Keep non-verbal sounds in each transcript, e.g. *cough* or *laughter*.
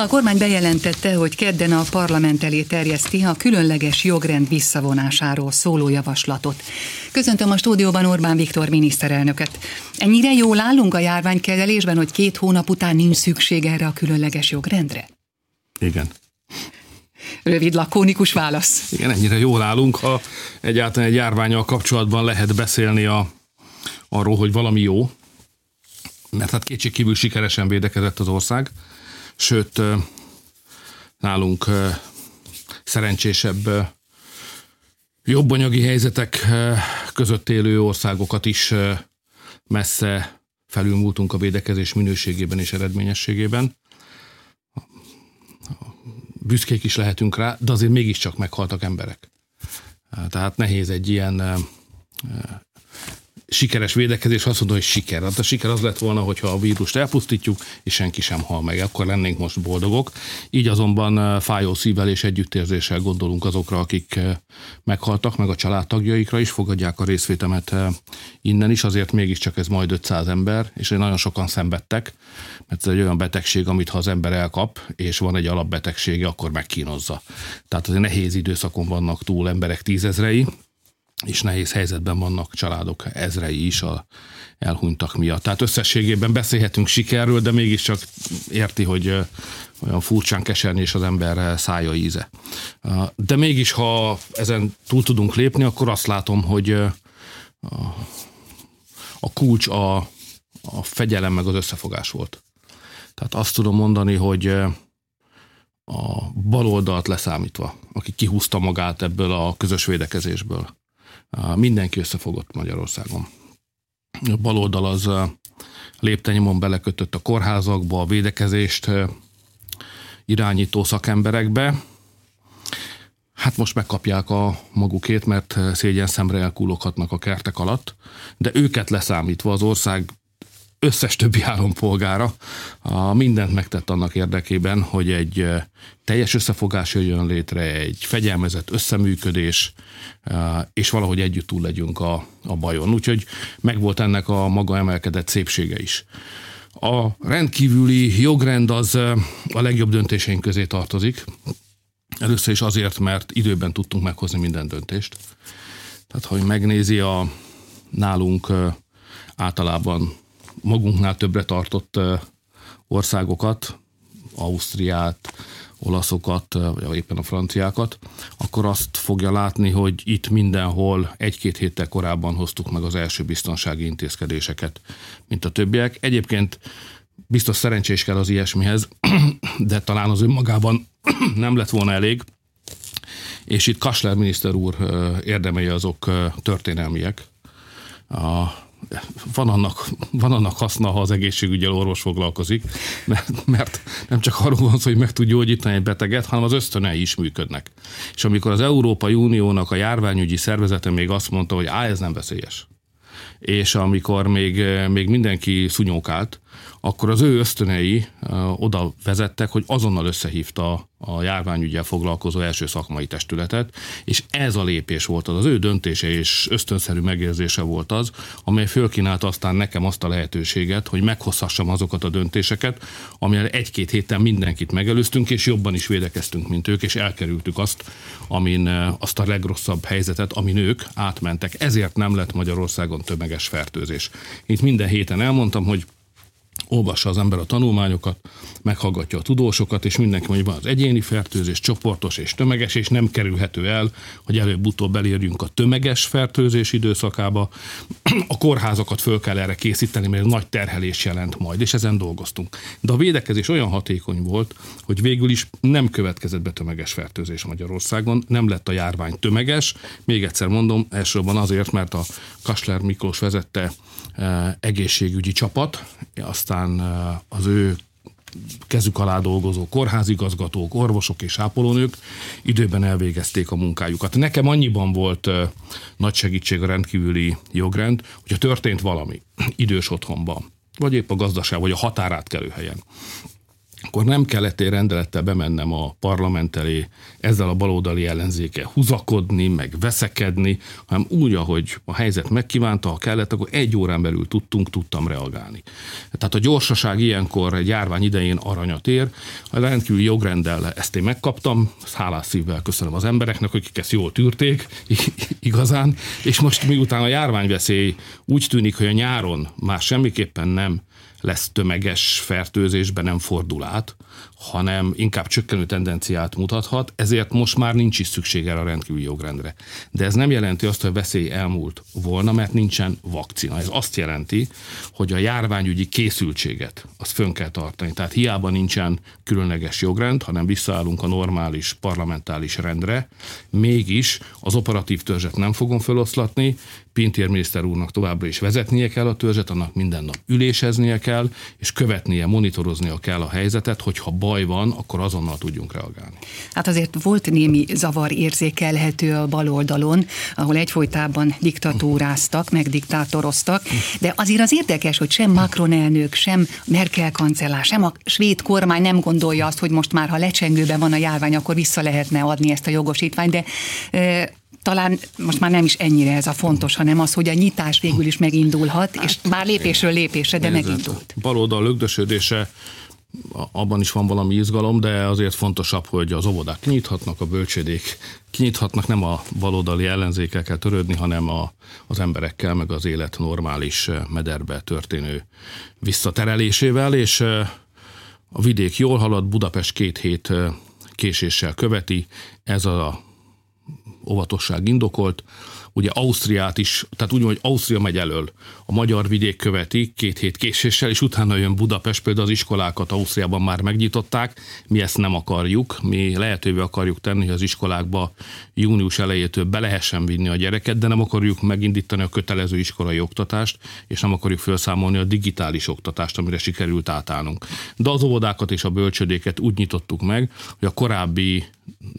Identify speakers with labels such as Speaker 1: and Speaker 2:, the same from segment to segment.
Speaker 1: A kormány bejelentette, hogy kedden a parlament elé terjeszti a különleges jogrend visszavonásáról szóló javaslatot. Köszöntöm a stúdióban Orbán Viktor miniszterelnöket. Ennyire jól állunk a járványkezelésben, hogy két hónap után nincs szükség erre a különleges jogrendre?
Speaker 2: Igen.
Speaker 1: Rövid, lakónikus válasz.
Speaker 2: Igen, ennyire jól állunk, ha egyáltalán egy járványal kapcsolatban lehet beszélni a, arról, hogy valami jó, mert hát kétségkívül sikeresen védekezett az ország sőt nálunk szerencsésebb, jobb anyagi helyzetek között élő országokat is messze felülmúltunk a védekezés minőségében és eredményességében. Büszkék is lehetünk rá, de azért mégiscsak meghaltak emberek. Tehát nehéz egy ilyen sikeres védekezés, azt mondom, hogy siker. Hát a siker az lett volna, hogyha a vírust elpusztítjuk, és senki sem hal meg. Akkor lennénk most boldogok. Így azonban fájó szívvel és együttérzéssel gondolunk azokra, akik meghaltak, meg a családtagjaikra is, fogadják a részvétemet innen is, azért mégiscsak ez majd 500 ember, és nagyon sokan szenvedtek, mert ez egy olyan betegség, amit ha az ember elkap, és van egy alapbetegsége, akkor megkínozza. Tehát azért nehéz időszakon vannak túl emberek tízezrei, és nehéz helyzetben vannak családok ezrei is a elhunytak miatt. Tehát összességében beszélhetünk sikerről, de mégiscsak érti, hogy olyan furcsán keserni az ember szája íze. De mégis, ha ezen túl tudunk lépni, akkor azt látom, hogy a kulcs a, a fegyelem meg az összefogás volt. Tehát azt tudom mondani, hogy a baloldalt leszámítva, aki kihúzta magát ebből a közös védekezésből, mindenki összefogott Magyarországon. A baloldal az léptenyomon belekötött a kórházakba, a védekezést irányító szakemberekbe. Hát most megkapják a magukét, mert szégyen szemre elkúloghatnak a kertek alatt, de őket leszámítva az ország összes többi állampolgára a mindent megtett annak érdekében, hogy egy teljes összefogás jöjjön létre, egy fegyelmezett összeműködés, és valahogy együtt túl legyünk a, a bajon. Úgyhogy megvolt ennek a maga emelkedett szépsége is. A rendkívüli jogrend az a legjobb döntéseink közé tartozik. Először is azért, mert időben tudtunk meghozni minden döntést. Tehát, ha megnézi a nálunk általában magunknál többre tartott országokat, Ausztriát, olaszokat, vagy éppen a franciákat, akkor azt fogja látni, hogy itt mindenhol egy-két héttel korábban hoztuk meg az első biztonsági intézkedéseket, mint a többiek. Egyébként biztos szerencsés kell az ilyesmihez, *clears throat* de talán az önmagában *clears throat* nem lett volna elég, és itt Kasler miniszter úr érdemei azok történelmiek. A van annak, van annak haszna, ha az egészségügyel orvos foglalkozik, mert, mert nem csak arról van szó, hogy meg tud gyógyítani egy beteget, hanem az ösztönei is működnek. És amikor az Európai Uniónak a járványügyi szervezete még azt mondta, hogy á, ez nem veszélyes, és amikor még, még mindenki szunyókált, akkor az ő ösztönei oda vezettek, hogy azonnal összehívta a járványügyel foglalkozó első szakmai testületet, és ez a lépés volt az, az ő döntése és ösztönszerű megérzése volt az, amely fölkínálta aztán nekem azt a lehetőséget, hogy meghozhassam azokat a döntéseket, amilyen egy-két héten mindenkit megelőztünk, és jobban is védekeztünk, mint ők, és elkerültük azt, amin azt a legrosszabb helyzetet, amin ők átmentek. Ezért nem lett Magyarországon tömeges fertőzés. Itt minden héten elmondtam, hogy olvassa az ember a tanulmányokat, meghallgatja a tudósokat, és mindenki mondja, van az egyéni fertőzés, csoportos és tömeges, és nem kerülhető el, hogy előbb-utóbb elérjünk a tömeges fertőzés időszakába. A kórházakat föl kell erre készíteni, mert nagy terhelés jelent majd, és ezen dolgoztunk. De a védekezés olyan hatékony volt, hogy végül is nem következett be tömeges fertőzés Magyarországon, nem lett a járvány tömeges. Még egyszer mondom, elsősorban azért, mert a Kasler Miklós vezette egészségügyi csapat, aztán az ő kezük alá dolgozó kórházigazgatók, orvosok és ápolónők időben elvégezték a munkájukat. Nekem annyiban volt nagy segítség a rendkívüli jogrend, hogyha történt valami idős otthonban, vagy épp a gazdaság, vagy a határátkelő helyen, akkor nem kellett egy rendelettel bemennem a parlament elé, ezzel a baloldali ellenzéke húzakodni, meg veszekedni, hanem úgy, ahogy a helyzet megkívánta, ha kellett, akkor egy órán belül tudtunk, tudtam reagálni. Tehát a gyorsaság ilyenkor egy járvány idején aranyat ér, a rendkívüli jogrendel ezt én megkaptam, hálás szívvel köszönöm az embereknek, akik ezt jól tűrték, igazán, és most miután a járványveszély úgy tűnik, hogy a nyáron már semmiképpen nem lesz tömeges fertőzésben nem fordul át, hanem inkább csökkenő tendenciát mutathat, ezért most már nincs is szükség erre a rendkívüli jogrendre. De ez nem jelenti azt, hogy a veszély elmúlt volna, mert nincsen vakcina. Ez azt jelenti, hogy a járványügyi készültséget azt fönn kell tartani. Tehát hiába nincsen különleges jogrend, hanem visszaállunk a normális parlamentális rendre, mégis az operatív törzset nem fogom feloszlatni, Pintér miniszter úrnak továbbra is vezetnie kell a törzset, annak minden nap üléseznie kell, és követnie, monitoroznia kell a helyzetet, hogyha baj van, akkor azonnal tudjunk reagálni.
Speaker 1: Hát azért volt némi zavar érzékelhető a baloldalon, ahol egyfolytában diktatúráztak, meg diktátoroztak, de azért az érdekes, hogy sem Macron elnök, sem Merkel kancellár, sem a svéd kormány nem gondolja azt, hogy most már, ha lecsengőben van a járvány, akkor vissza lehetne adni ezt a jogosítványt, de talán most már nem is ennyire ez a fontos, hanem az, hogy a nyitás végül is megindulhat, és hát, már lépésről lépésre, de megindult.
Speaker 2: Baloldal lögdösödése abban is van valami izgalom, de azért fontosabb, hogy az óvodák kinyithatnak, a bölcsödék kinyithatnak, nem a baloldali ellenzékkel kell törődni, hanem a, az emberekkel, meg az élet normális mederbe történő visszaterelésével, és a vidék jól halad, Budapest két hét késéssel követi, ez a óvatosság indokolt. Ugye Ausztriát is, tehát úgy, hogy Ausztria megy elől, a magyar vidék követi két hét késéssel, és utána jön Budapest, például az iskolákat Ausztriában már megnyitották, mi ezt nem akarjuk, mi lehetővé akarjuk tenni, hogy az iskolákba június elejétől be lehessen vinni a gyereket, de nem akarjuk megindítani a kötelező iskolai oktatást, és nem akarjuk felszámolni a digitális oktatást, amire sikerült átállnunk. De az óvodákat és a bölcsödéket úgy nyitottuk meg, hogy a korábbi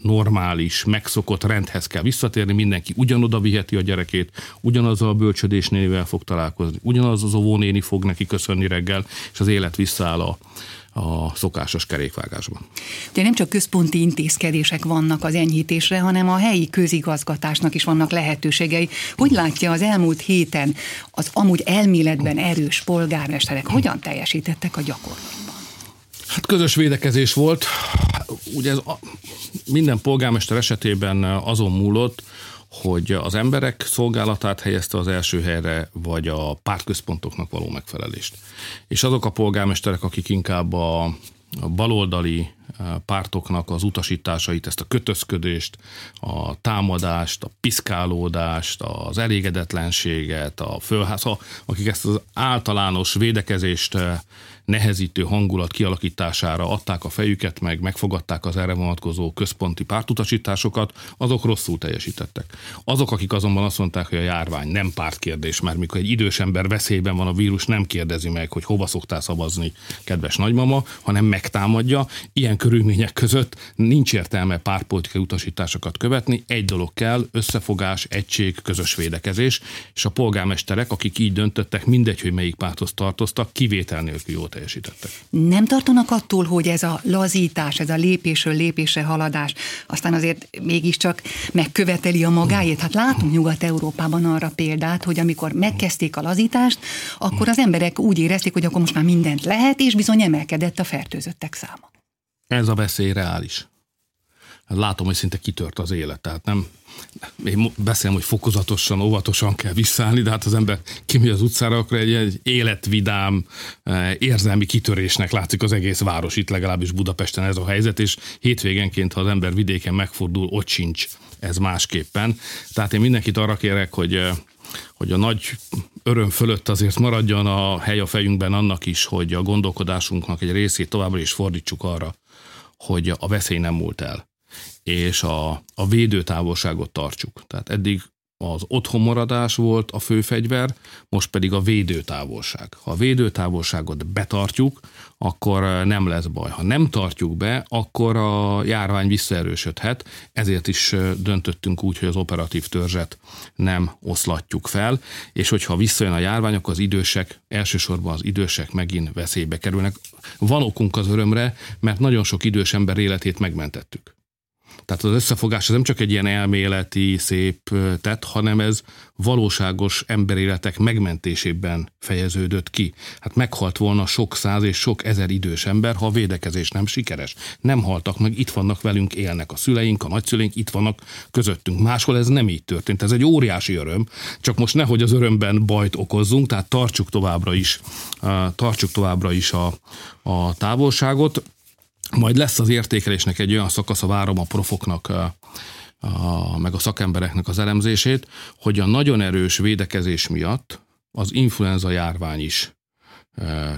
Speaker 2: normális, megszokott rendhez kell visszatérni, mindenki ugyanoda viheti a gyerekét, ugyanaz a bölcsödésnével fog találkozni, ugyanaz az óvónéni fog neki köszönni reggel, és az élet visszaáll a, a szokásos kerékvágásban.
Speaker 1: Ugye nem csak központi intézkedések vannak az enyhítésre, hanem a helyi közigazgatásnak is vannak lehetőségei. Hogy látja az elmúlt héten az amúgy elméletben erős polgármesterek hogyan teljesítettek a gyakorlatban?
Speaker 2: Hát közös védekezés volt. Ugye ez minden polgármester esetében azon múlott, hogy az emberek szolgálatát helyezte az első helyre, vagy a pártközpontoknak való megfelelést. És azok a polgármesterek, akik inkább a, baloldali pártoknak az utasításait, ezt a kötözködést, a támadást, a piszkálódást, az elégedetlenséget, a fölház, akik ezt az általános védekezést nehezítő hangulat kialakítására adták a fejüket, meg megfogadták az erre vonatkozó központi pártutasításokat, azok rosszul teljesítettek. Azok, akik azonban azt mondták, hogy a járvány nem pártkérdés, mert mikor egy idős ember veszélyben van a vírus, nem kérdezi meg, hogy hova szoktál szavazni, kedves nagymama, hanem megtámadja. Ilyen körülmények között nincs értelme pártpolitikai utasításokat követni, egy dolog kell, összefogás, egység, közös védekezés, és a polgármesterek, akik így döntöttek, mindegy, hogy melyik párthoz tartoztak, kivétel nélkül jó teljesítettek.
Speaker 1: Nem tartanak attól, hogy ez a lazítás, ez a lépésről lépésre haladás, aztán azért mégiscsak megköveteli a magáét? Hát látunk Nyugat-Európában arra példát, hogy amikor megkezdték a lazítást, akkor az emberek úgy érezték, hogy akkor most már mindent lehet, és bizony emelkedett a fertőzöttek száma.
Speaker 2: Ez a veszély reális. Látom, hogy szinte kitört az élet, tehát nem, én beszélem, hogy fokozatosan, óvatosan kell visszaállni, de hát az ember kimegy az utcára, akkor egy, egy életvidám, eh, érzelmi kitörésnek látszik az egész város, itt legalábbis Budapesten ez a helyzet, és hétvégenként, ha az ember vidéken megfordul, ott sincs ez másképpen. Tehát én mindenkit arra kérek, hogy eh, hogy a nagy öröm fölött azért maradjon a hely a fejünkben annak is, hogy a gondolkodásunknak egy részét továbbra is fordítsuk arra, hogy a veszély nem múlt el és a, a védőtávolságot tartsuk. Tehát eddig az otthonmaradás volt a fő fegyver, most pedig a védőtávolság. Ha a védőtávolságot betartjuk, akkor nem lesz baj. Ha nem tartjuk be, akkor a járvány visszaerősödhet, ezért is döntöttünk úgy, hogy az operatív törzset nem oszlatjuk fel, és hogyha visszajön a járvány, akkor az idősek, elsősorban az idősek megint veszélybe kerülnek. Van okunk az örömre, mert nagyon sok idős ember életét megmentettük. Tehát az összefogás az nem csak egy ilyen elméleti, szép tett, hanem ez valóságos emberéletek megmentésében fejeződött ki. Hát meghalt volna sok száz és sok ezer idős ember, ha a védekezés nem sikeres. Nem haltak meg, itt vannak velünk, élnek a szüleink, a nagyszüleink, itt vannak közöttünk. Máshol ez nem így történt. Ez egy óriási öröm, csak most nehogy az örömben bajt okozzunk, tehát tartsuk továbbra is, tartsuk továbbra is a, a távolságot. Majd lesz az értékelésnek egy olyan szakasz, a várom a profoknak, a, meg a szakembereknek az elemzését, hogy a nagyon erős védekezés miatt az influenza járvány is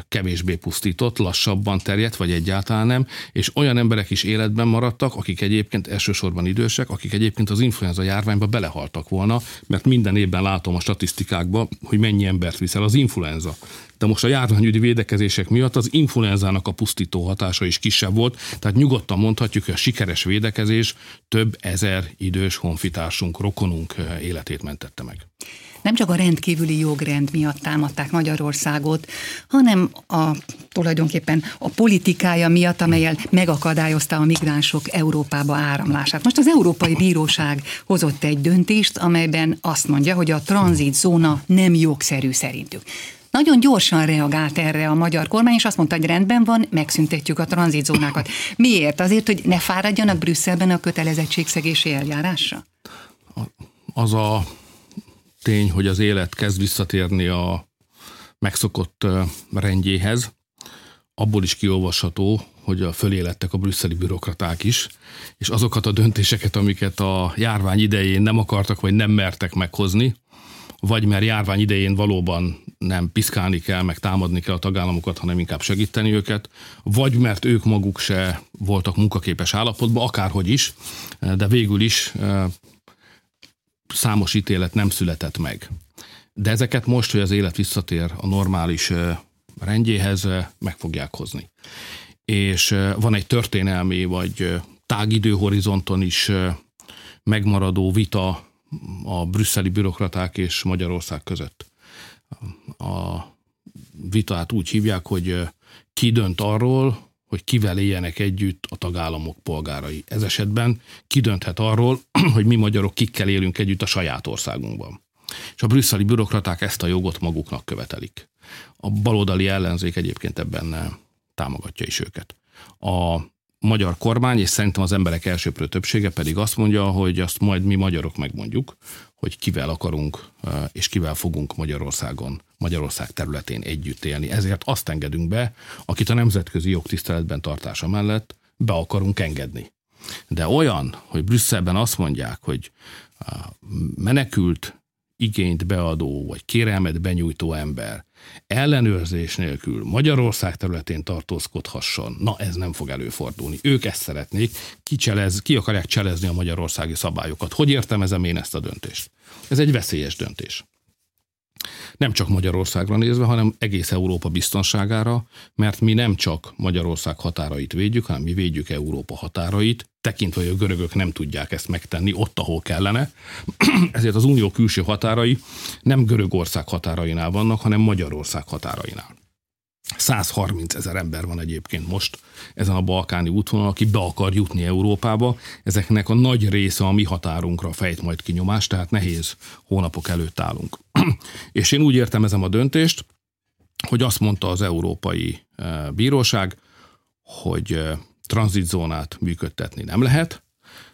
Speaker 2: kevésbé pusztított, lassabban terjedt, vagy egyáltalán nem, és olyan emberek is életben maradtak, akik egyébként elsősorban idősek, akik egyébként az influenza járványba belehaltak volna, mert minden évben látom a statisztikákban, hogy mennyi embert viszel az influenza. De most a járványügyi védekezések miatt az influenzának a pusztító hatása is kisebb volt, tehát nyugodtan mondhatjuk, hogy a sikeres védekezés több ezer idős honfitársunk, rokonunk életét mentette meg
Speaker 1: nem csak a rendkívüli jogrend miatt támadták Magyarországot, hanem a tulajdonképpen a politikája miatt, amelyel megakadályozta a migránsok Európába áramlását. Most az Európai Bíróság hozott egy döntést, amelyben azt mondja, hogy a tranzitzóna nem jogszerű szerintük. Nagyon gyorsan reagált erre a magyar kormány, és azt mondta, hogy rendben van, megszüntetjük a tranzitzónákat. Miért? Azért, hogy ne fáradjanak Brüsszelben a kötelezettségszegési eljárásra?
Speaker 2: Az a tény, hogy az élet kezd visszatérni a megszokott rendjéhez, abból is kiolvasható, hogy a fölélettek a brüsszeli bürokraták is, és azokat a döntéseket, amiket a járvány idején nem akartak, vagy nem mertek meghozni, vagy mert járvány idején valóban nem piszkálni kell, meg támadni kell a tagállamokat, hanem inkább segíteni őket, vagy mert ők maguk se voltak munkaképes állapotban, akárhogy is, de végül is számos ítélet nem született meg. De ezeket most, hogy az élet visszatér a normális rendjéhez, meg fogják hozni. És van egy történelmi vagy tágidőhorizonton is megmaradó vita a brüsszeli bürokraták és Magyarország között. A vitát úgy hívják, hogy ki dönt arról, hogy kivel éljenek együtt a tagállamok polgárai. Ez esetben kidönthet arról, *clears throat* hogy mi magyarok kikkel élünk együtt a saját országunkban. És a brüsszeli bürokraták ezt a jogot maguknak követelik. A baloldali ellenzék egyébként ebben támogatja is őket. A magyar kormány, és szerintem az emberek elsőprő többsége pedig azt mondja, hogy azt majd mi magyarok megmondjuk, hogy kivel akarunk és kivel fogunk Magyarországon, Magyarország területén együtt élni. Ezért azt engedünk be, akit a nemzetközi jogtiszteletben tartása mellett be akarunk engedni. De olyan, hogy Brüsszelben azt mondják, hogy menekült igényt beadó vagy kérelmet benyújtó ember ellenőrzés nélkül Magyarország területén tartózkodhasson, na ez nem fog előfordulni. Ők ezt szeretnék, ki, cselez, ki akarják cselezni a magyarországi szabályokat. Hogy értelmezem én ezt a döntést? Ez egy veszélyes döntés nem csak Magyarországra nézve, hanem egész Európa biztonságára, mert mi nem csak Magyarország határait védjük, hanem mi védjük Európa határait, tekintve, hogy a görögök nem tudják ezt megtenni ott, ahol kellene. *clears throat* Ezért az unió külső határai nem Görögország határainál vannak, hanem Magyarország határainál. 130 ezer ember van egyébként most ezen a balkáni útvonalon, aki be akar jutni Európába. Ezeknek a nagy része a mi határunkra fejt majd kinyomást, tehát nehéz hónapok előtt állunk. *clears throat* És én úgy értelmezem a döntést, hogy azt mondta az Európai eh, Bíróság, hogy eh, tranzitzónát működtetni nem lehet.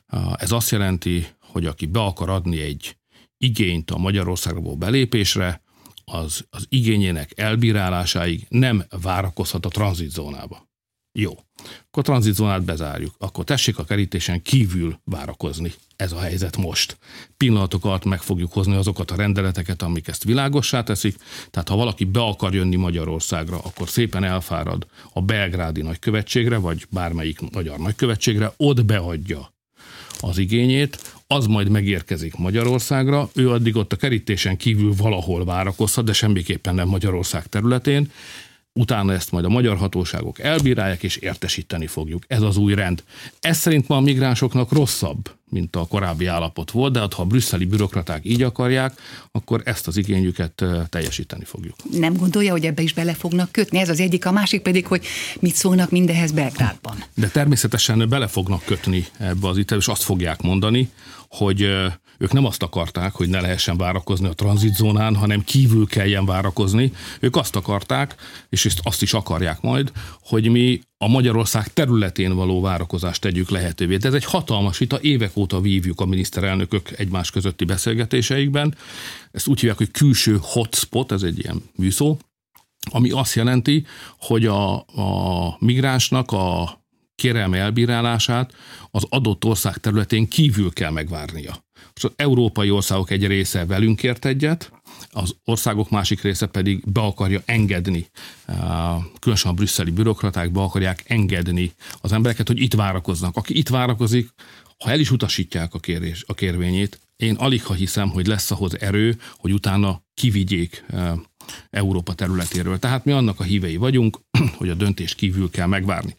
Speaker 2: Eh, ez azt jelenti, hogy aki be akar adni egy igényt a Magyarországról belépésre, az, az igényének elbírálásáig nem várakozhat a tranzitzónába. Jó. Akkor tranzitzónát bezárjuk. Akkor tessék a kerítésen kívül várakozni. Ez a helyzet most. Pillanatok alatt meg fogjuk hozni azokat a rendeleteket, amik ezt világossá teszik. Tehát ha valaki be akar jönni Magyarországra, akkor szépen elfárad a belgrádi nagykövetségre, vagy bármelyik magyar nagykövetségre, ott beadja az igényét, az majd megérkezik Magyarországra, ő addig ott a kerítésen kívül valahol várakozhat, de semmiképpen nem Magyarország területén, utána ezt majd a magyar hatóságok elbírálják, és értesíteni fogjuk. Ez az új rend. Ez szerint ma a migránsoknak rosszabb, mint a korábbi állapot volt, de hát ha a brüsszeli bürokraták így akarják, akkor ezt az igényüket teljesíteni fogjuk.
Speaker 1: Nem gondolja, hogy ebbe is bele fognak kötni? Ez az egyik, a másik pedig, hogy mit szólnak mindehez Belgrádban.
Speaker 2: De természetesen bele fognak kötni ebbe az itt, és azt fogják mondani, hogy ők nem azt akarták, hogy ne lehessen várakozni a tranzitzónán, hanem kívül kelljen várakozni. Ők azt akarták, és azt is akarják majd, hogy mi a Magyarország területén való várakozást tegyük lehetővé. De ez egy hatalmas vita, évek óta vívjuk a miniszterelnökök egymás közötti beszélgetéseikben. Ezt úgy hívják, hogy külső hotspot, ez egy ilyen műszó, ami azt jelenti, hogy a, a migránsnak a kérelme elbírálását az adott ország területén kívül kell megvárnia. Az európai országok egy része velünk ért egyet, az országok másik része pedig be akarja engedni, különösen a brüsszeli bürokraták be akarják engedni az embereket, hogy itt várakoznak. Aki itt várakozik, ha el is utasítják a, kérés, a kérvényét, én alig ha hiszem, hogy lesz ahhoz erő, hogy utána kivigyék Európa területéről. Tehát mi annak a hívei vagyunk, *clears throat* hogy a döntés kívül kell megvárni.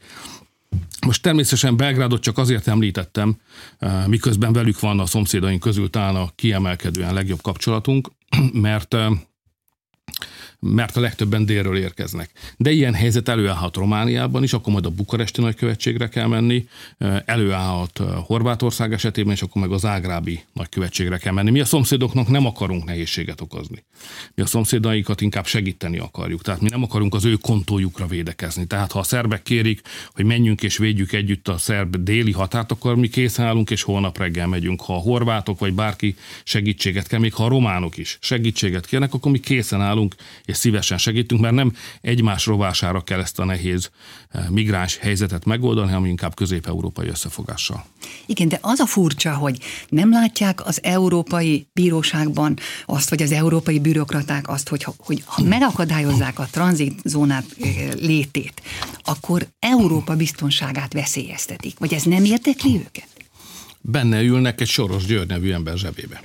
Speaker 2: Most természetesen Belgrádot csak azért említettem, eh, miközben velük van a szomszédaink közül talán a kiemelkedően legjobb kapcsolatunk, *clears throat* mert eh, mert a legtöbben délről érkeznek. De ilyen helyzet előállhat Romániában is, akkor majd a bukaresti nagykövetségre kell menni, előállhat Horvátország esetében, és akkor meg az ágrábi nagykövetségre kell menni. Mi a szomszédoknak nem akarunk nehézséget okozni. Mi a szomszédaikat inkább segíteni akarjuk. Tehát mi nem akarunk az ő kontójukra védekezni. Tehát ha a szerbek kérik, hogy menjünk és védjük együtt a szerb déli határt, akkor mi készen állunk, és holnap reggel megyünk. Ha a horvátok vagy bárki segítséget kell, még ha a románok is segítséget kérnek, akkor mi készen állunk, és szívesen segítünk, mert nem egymás rovására kell ezt a nehéz eh, migráns helyzetet megoldani, hanem inkább közép-európai összefogással.
Speaker 1: Igen, de az a furcsa, hogy nem látják az Európai Bíróságban azt, vagy az európai bürokraták azt, hogy, hogy ha megakadályozzák a tranzitzónát eh, létét, akkor Európa biztonságát veszélyeztetik. Vagy ez nem érdekli őket?
Speaker 2: Benne ülnek egy Soros György nevű ember zsebébe.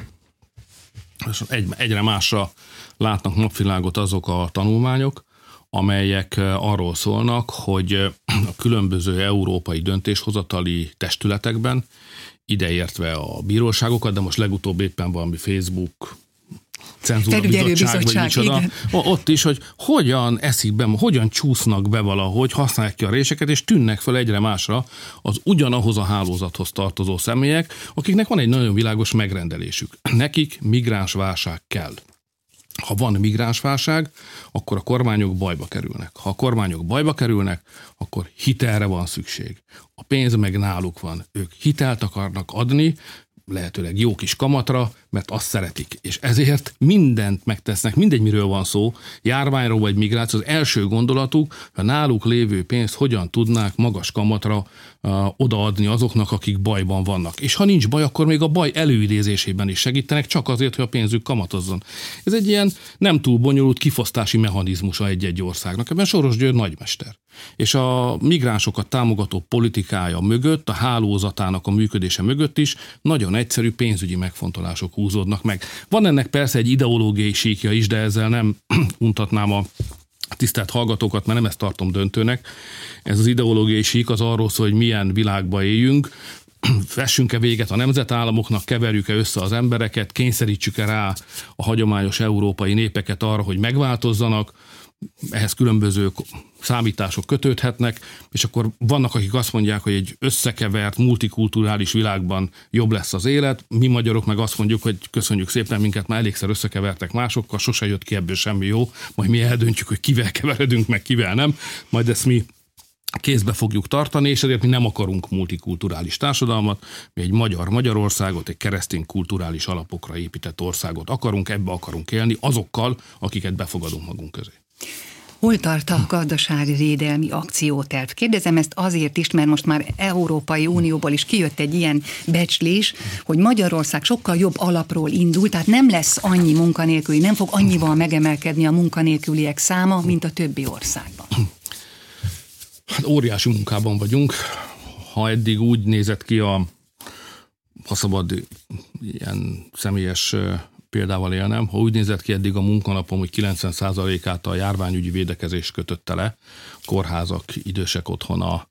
Speaker 2: Egy, egyre másra látnak napvilágot azok a tanulmányok, amelyek arról szólnak, hogy a különböző európai döntéshozatali testületekben, ideértve a bíróságokat, de most legutóbb éppen valami Facebook cenzúra bizottság, vagy micsoda, ott is, hogy hogyan eszik be, hogyan csúsznak be valahogy, használják ki a réseket, és tűnnek fel egyre másra az ugyanahoz a hálózathoz tartozó személyek, akiknek van egy nagyon világos megrendelésük. Nekik migráns válság kell ha van migránsválság, akkor a kormányok bajba kerülnek. Ha a kormányok bajba kerülnek, akkor hitelre van szükség. A pénz meg náluk van. Ők hitelt akarnak adni, lehetőleg jó kis kamatra, mert azt szeretik. És ezért mindent megtesznek, mindegy miről van szó, járványról vagy migráció, az első gondolatuk, a náluk lévő pénzt hogyan tudnák magas kamatra uh, odaadni azoknak, akik bajban vannak. És ha nincs baj, akkor még a baj előidézésében is segítenek, csak azért, hogy a pénzük kamatozzon. Ez egy ilyen nem túl bonyolult kifosztási mechanizmusa egy-egy országnak. Ebben Soros György nagymester. És a migránsokat támogató politikája mögött, a hálózatának a működése mögött is nagyon egyszerű pénzügyi megfontolások húzódnak meg. Van ennek persze egy ideológiai síkja is, de ezzel nem *clears throat* untatnám a tisztelt hallgatókat, mert nem ezt tartom döntőnek. Ez az ideológiai sík az arról szól, hogy milyen világba éljünk, *clears throat* vessünk-e véget a nemzetállamoknak, keverjük-e össze az embereket, kényszerítsük-e rá a hagyományos európai népeket arra, hogy megváltozzanak, ehhez különböző számítások kötődhetnek, és akkor vannak, akik azt mondják, hogy egy összekevert, multikulturális világban jobb lesz az élet, mi magyarok meg azt mondjuk, hogy köszönjük szépen, minket már elégszer összekevertek másokkal, sose jött ki ebből semmi jó, majd mi eldöntjük, hogy kivel keveredünk, meg kivel nem, majd ezt mi kézbe fogjuk tartani, és ezért mi nem akarunk multikulturális társadalmat, mi egy magyar Magyarországot, egy keresztény kulturális alapokra épített országot akarunk, ebbe akarunk élni, azokkal, akiket befogadunk magunk közé.
Speaker 1: Hol tart a gazdasági akcióterv? Kérdezem ezt azért is, mert most már Európai Unióból is kijött egy ilyen becslés, hogy Magyarország sokkal jobb alapról indul, tehát nem lesz annyi munkanélküli, nem fog annyival megemelkedni a munkanélküliek száma, mint a többi országban.
Speaker 2: Hát óriási munkában vagyunk. Ha eddig úgy nézett ki a ha szabad ilyen személyes példával élnem, ha úgy nézett ki eddig a munkanapom, hogy 90%-át a járványügyi védekezés kötötte le, kórházak, idősek otthona,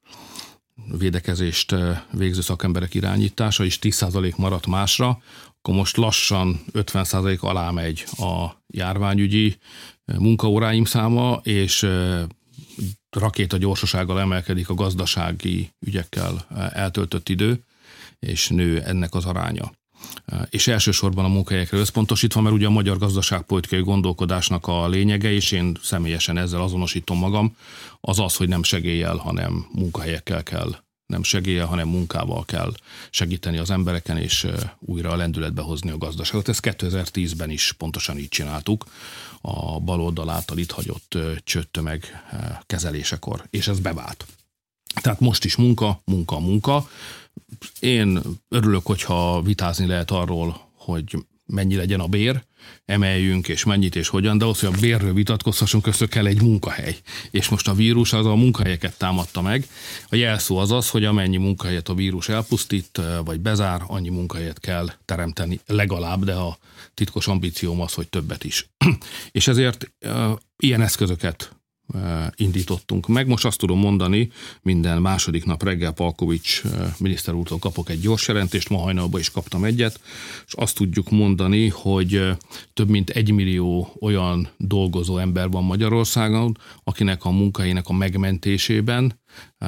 Speaker 2: védekezést végző szakemberek irányítása, és 10% maradt másra, akkor most lassan 50% alá megy a járványügyi munkaóráim száma, és rakéta gyorsasággal emelkedik a gazdasági ügyekkel eltöltött idő, és nő ennek az aránya és elsősorban a munkahelyekre összpontosítva, mert ugye a magyar gazdaságpolitikai gondolkodásnak a lényege, és én személyesen ezzel azonosítom magam, az az, hogy nem segéllyel, hanem munkahelyekkel kell nem segélye, hanem munkával kell segíteni az embereken, és újra a lendületbe hozni a gazdaságot. Ezt 2010-ben is pontosan így csináltuk, a baloldal által itt hagyott csőttömeg kezelésekor, és ez bevált. Tehát most is munka, munka, munka. Én örülök, hogyha vitázni lehet arról, hogy mennyi legyen a bér, emeljünk, és mennyit, és hogyan, de az, hogy a bérről vitatkozhassunk, össze kell egy munkahely. És most a vírus az a munkahelyeket támadta meg. A jelszó az az, hogy amennyi munkahelyet a vírus elpusztít, vagy bezár, annyi munkahelyet kell teremteni legalább, de a titkos ambícióm az, hogy többet is. *clears throat* és ezért uh, ilyen eszközöket indítottunk meg. Most azt tudom mondani, minden második nap reggel Palkovics miniszter úrtól kapok egy gyors jelentést, ma hajnalban is kaptam egyet, és azt tudjuk mondani, hogy több mint egy millió olyan dolgozó ember van Magyarországon, akinek a munkahelyének a megmentésében,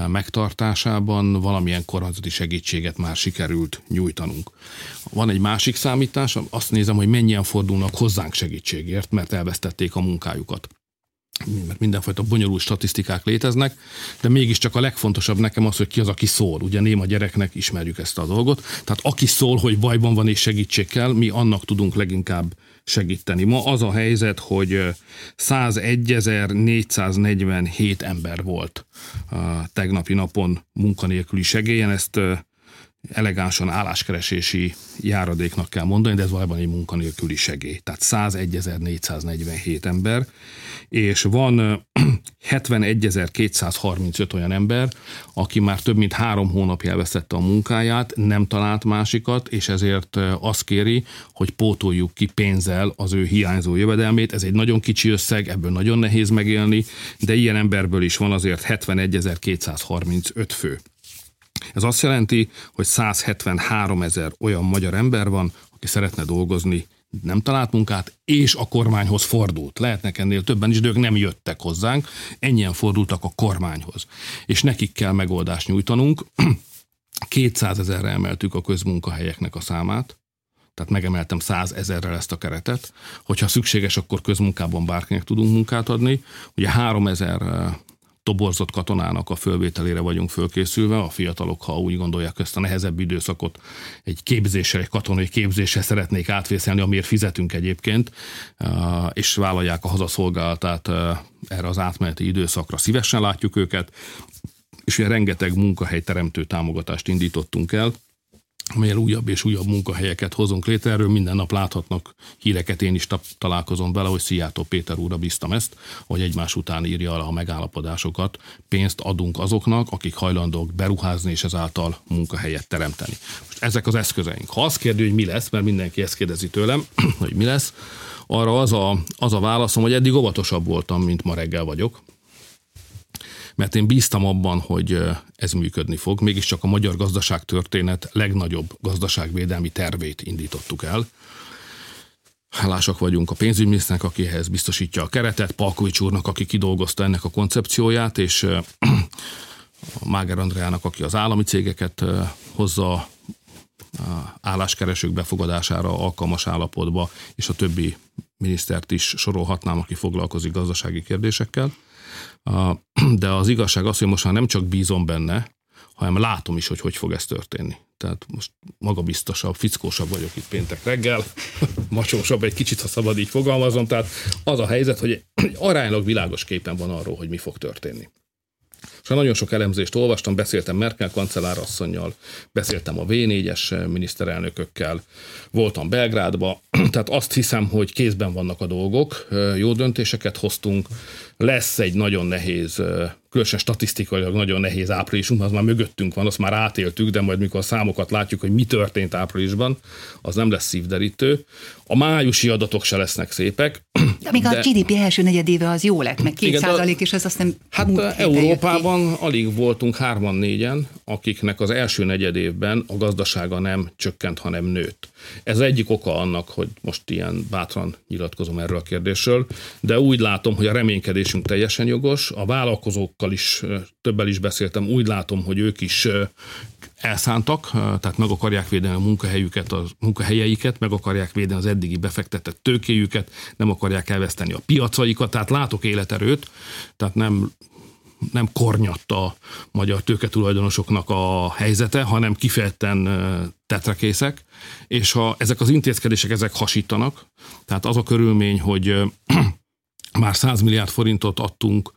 Speaker 2: megtartásában valamilyen kormányzati segítséget már sikerült nyújtanunk. Van egy másik számítás, azt nézem, hogy mennyien fordulnak hozzánk segítségért, mert elvesztették a munkájukat mert mindenfajta bonyolult statisztikák léteznek, de mégiscsak a legfontosabb nekem az, hogy ki az, aki szól. Ugye néma gyereknek ismerjük ezt a dolgot. Tehát aki szól, hogy bajban van és segítség kell, mi annak tudunk leginkább segíteni. Ma az a helyzet, hogy 101.447 ember volt a tegnapi napon munkanélküli segélyen, ezt elegánsan álláskeresési járadéknak kell mondani, de ez valójában egy munkanélküli segély. Tehát 101.447 ember, és van 71.235 *clears throat* olyan ember, aki már több mint három hónapja elvesztette a munkáját, nem talált másikat, és ezért azt kéri, hogy pótoljuk ki pénzzel az ő hiányzó jövedelmét. Ez egy nagyon kicsi összeg, ebből nagyon nehéz megélni, de ilyen emberből is van azért 71.235 fő. Ez azt jelenti, hogy 173 ezer olyan magyar ember van, aki szeretne dolgozni, nem talált munkát, és a kormányhoz fordult. Lehetnek ennél többen is, de ők nem jöttek hozzánk, ennyien fordultak a kormányhoz. És nekik kell megoldást nyújtanunk. *clears throat* 200 ezerre emeltük a közmunkahelyeknek a számát, tehát megemeltem 100 ezerrel ezt a keretet. Hogyha szükséges, akkor közmunkában bárkinek tudunk munkát adni. Ugye 3000 toborzott katonának a fölvételére vagyunk fölkészülve. A fiatalok, ha úgy gondolják, ezt a nehezebb időszakot egy képzéssel, egy katonai képzéssel szeretnék átvészelni, amiért fizetünk egyébként, és vállalják a hazaszolgálatát erre az átmeneti időszakra. Szívesen látjuk őket, és ugye rengeteg munkahelyteremtő támogatást indítottunk el amelyel újabb és újabb munkahelyeket hozunk létre. Erről minden nap láthatnak híreket, én is találkozom vele, hogy Szijjátó Péter úrra bíztam ezt, hogy egymás után írja alá a megállapodásokat. Pénzt adunk azoknak, akik hajlandók beruházni és ezáltal munkahelyet teremteni. Most ezek az eszközeink. Ha azt kérdő, hogy mi lesz, mert mindenki ezt kérdezi tőlem, *clears throat* hogy mi lesz, arra az a, az a válaszom, hogy eddig óvatosabb voltam, mint ma reggel vagyok mert én bíztam abban, hogy ez működni fog. Mégiscsak a magyar gazdaság történet legnagyobb gazdaságvédelmi tervét indítottuk el. Hálásak vagyunk a pénzügyminiszternek, aki ehhez biztosítja a keretet, Palkovics úrnak, aki kidolgozta ennek a koncepcióját, és a Máger Andreának, aki az állami cégeket hozza álláskeresők befogadására alkalmas állapotba, és a többi minisztert is sorolhatnám, aki foglalkozik gazdasági kérdésekkel. *clears throat* De az igazság az, hogy most már nem csak bízom benne, hanem látom is, hogy hogy fog ez történni. Tehát most magabiztosabb, fickósabb vagyok itt péntek reggel, *laughs* macsósabb egy kicsit, ha szabad így fogalmazom. Tehát az a helyzet, hogy *clears throat* aránylag világos képen van arról, hogy mi fog történni. És nagyon sok elemzést olvastam, beszéltem Merkel kancellárasszonynal, beszéltem a V4-es miniszterelnökökkel, voltam Belgrádba, *clears throat* tehát azt hiszem, hogy kézben vannak a dolgok, jó döntéseket hoztunk, lesz egy nagyon nehéz különösen statisztikailag nagyon nehéz áprilisunk, az már mögöttünk van, azt már átéltük, de majd mikor a számokat látjuk, hogy mi történt áprilisban, az nem lesz szívderítő. A májusi adatok se lesznek szépek.
Speaker 1: De még de, a GDP első negyedéve az jó lett, meg két százalék, és ez azt nem
Speaker 2: Hát Európában alig voltunk hárman négyen, akiknek az első negyedévben a gazdasága nem csökkent, hanem nőtt. Ez egyik oka annak, hogy most ilyen bátran nyilatkozom erről a kérdésről, de úgy látom, hogy a reménykedésünk teljesen jogos, a vállalkozókkal is, többel is beszéltem, úgy látom, hogy ők is elszántak, tehát meg akarják védeni a munkahelyüket, a munkahelyeiket, meg akarják védeni az eddigi befektetett tőkéjüket, nem akarják elveszteni a piacaikat, tehát látok életerőt, tehát nem nem kornyatt a magyar tőketulajdonosoknak a helyzete, hanem kifejezetten tetrekészek, és ha ezek az intézkedések ezek hasítanak, tehát az a körülmény, hogy *clears throat* már 100 milliárd forintot adtunk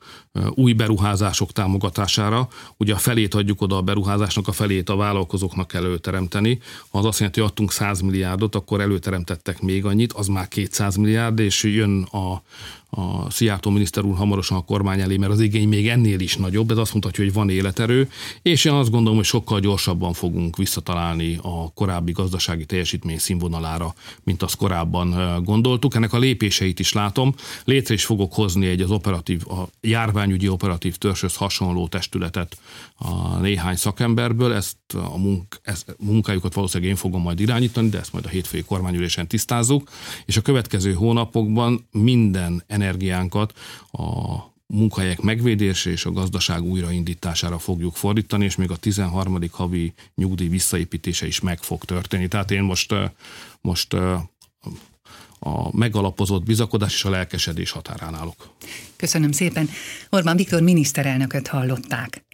Speaker 2: új beruházások támogatására. Ugye a felét adjuk oda a beruházásnak, a felét a vállalkozóknak kell előteremteni. Ha az azt jelenti, hogy adtunk 100 milliárdot, akkor előteremtettek még annyit, az már 200 milliárd, és jön a, a Szijjártó miniszter úr hamarosan a kormány elé, mert az igény még ennél is nagyobb, ez azt mutatja, hogy van életerő, és én azt gondolom, hogy sokkal gyorsabban fogunk visszatalálni a korábbi gazdasági teljesítmény színvonalára, mint azt korábban gondoltuk. Ennek a lépéseit is látom. Létre is fogok hozni egy az operatív, a járványügyi operatív törzshöz hasonló testületet a néhány szakemberből. Ezt a munk, ezt, munkájukat valószínűleg én fogom majd irányítani, de ezt majd a hétfői kormányülésen tisztázzuk. És a következő hónapokban minden energiánkat a munkahelyek megvédése és a gazdaság újraindítására fogjuk fordítani, és még a 13. havi nyugdíj visszaépítése is meg fog történni. Tehát én most, most a megalapozott bizakodás és a lelkesedés határán állok.
Speaker 1: Köszönöm szépen. Orbán Viktor miniszterelnököt hallották.